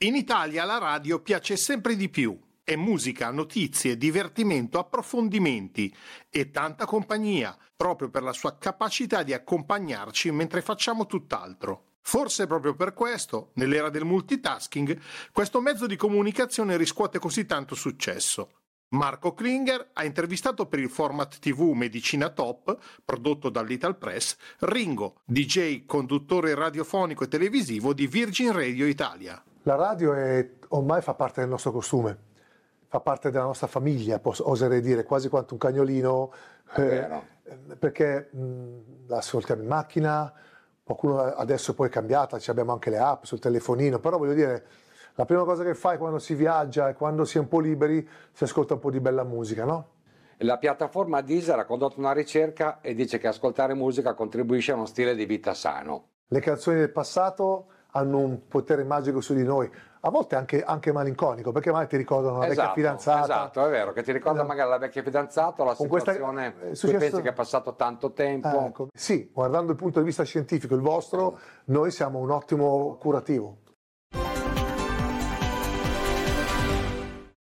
In Italia la radio piace sempre di più. È musica, notizie, divertimento, approfondimenti e tanta compagnia, proprio per la sua capacità di accompagnarci mentre facciamo tutt'altro. Forse proprio per questo, nell'era del multitasking, questo mezzo di comunicazione riscuote così tanto successo. Marco Klinger ha intervistato per il format TV Medicina Top, prodotto dall'Ital Press, Ringo, DJ, conduttore radiofonico e televisivo di Virgin Radio Italia. La radio è, ormai fa parte del nostro costume, fa parte della nostra famiglia, oserei dire, quasi quanto un cagnolino, eh, perché mh, la ascoltiamo in macchina, qualcuno adesso poi è cambiata, abbiamo anche le app sul telefonino, però voglio dire la prima cosa che fai quando si viaggia e quando si è un po' liberi, si ascolta un po' di bella musica, no? La piattaforma Deezer ha condotto una ricerca e dice che ascoltare musica contribuisce a uno stile di vita sano. Le canzoni del passato hanno un potere magico su di noi, a volte anche, anche malinconico, perché magari ti ricordano la esatto, vecchia fidanzata. Esatto, è vero, che ti ricorda esatto. magari la vecchia fidanzata la Con situazione questa, eh, successo... pensi che è passato tanto tempo. Eh, ecco. Sì, guardando il punto di vista scientifico, il vostro, noi siamo un ottimo curativo.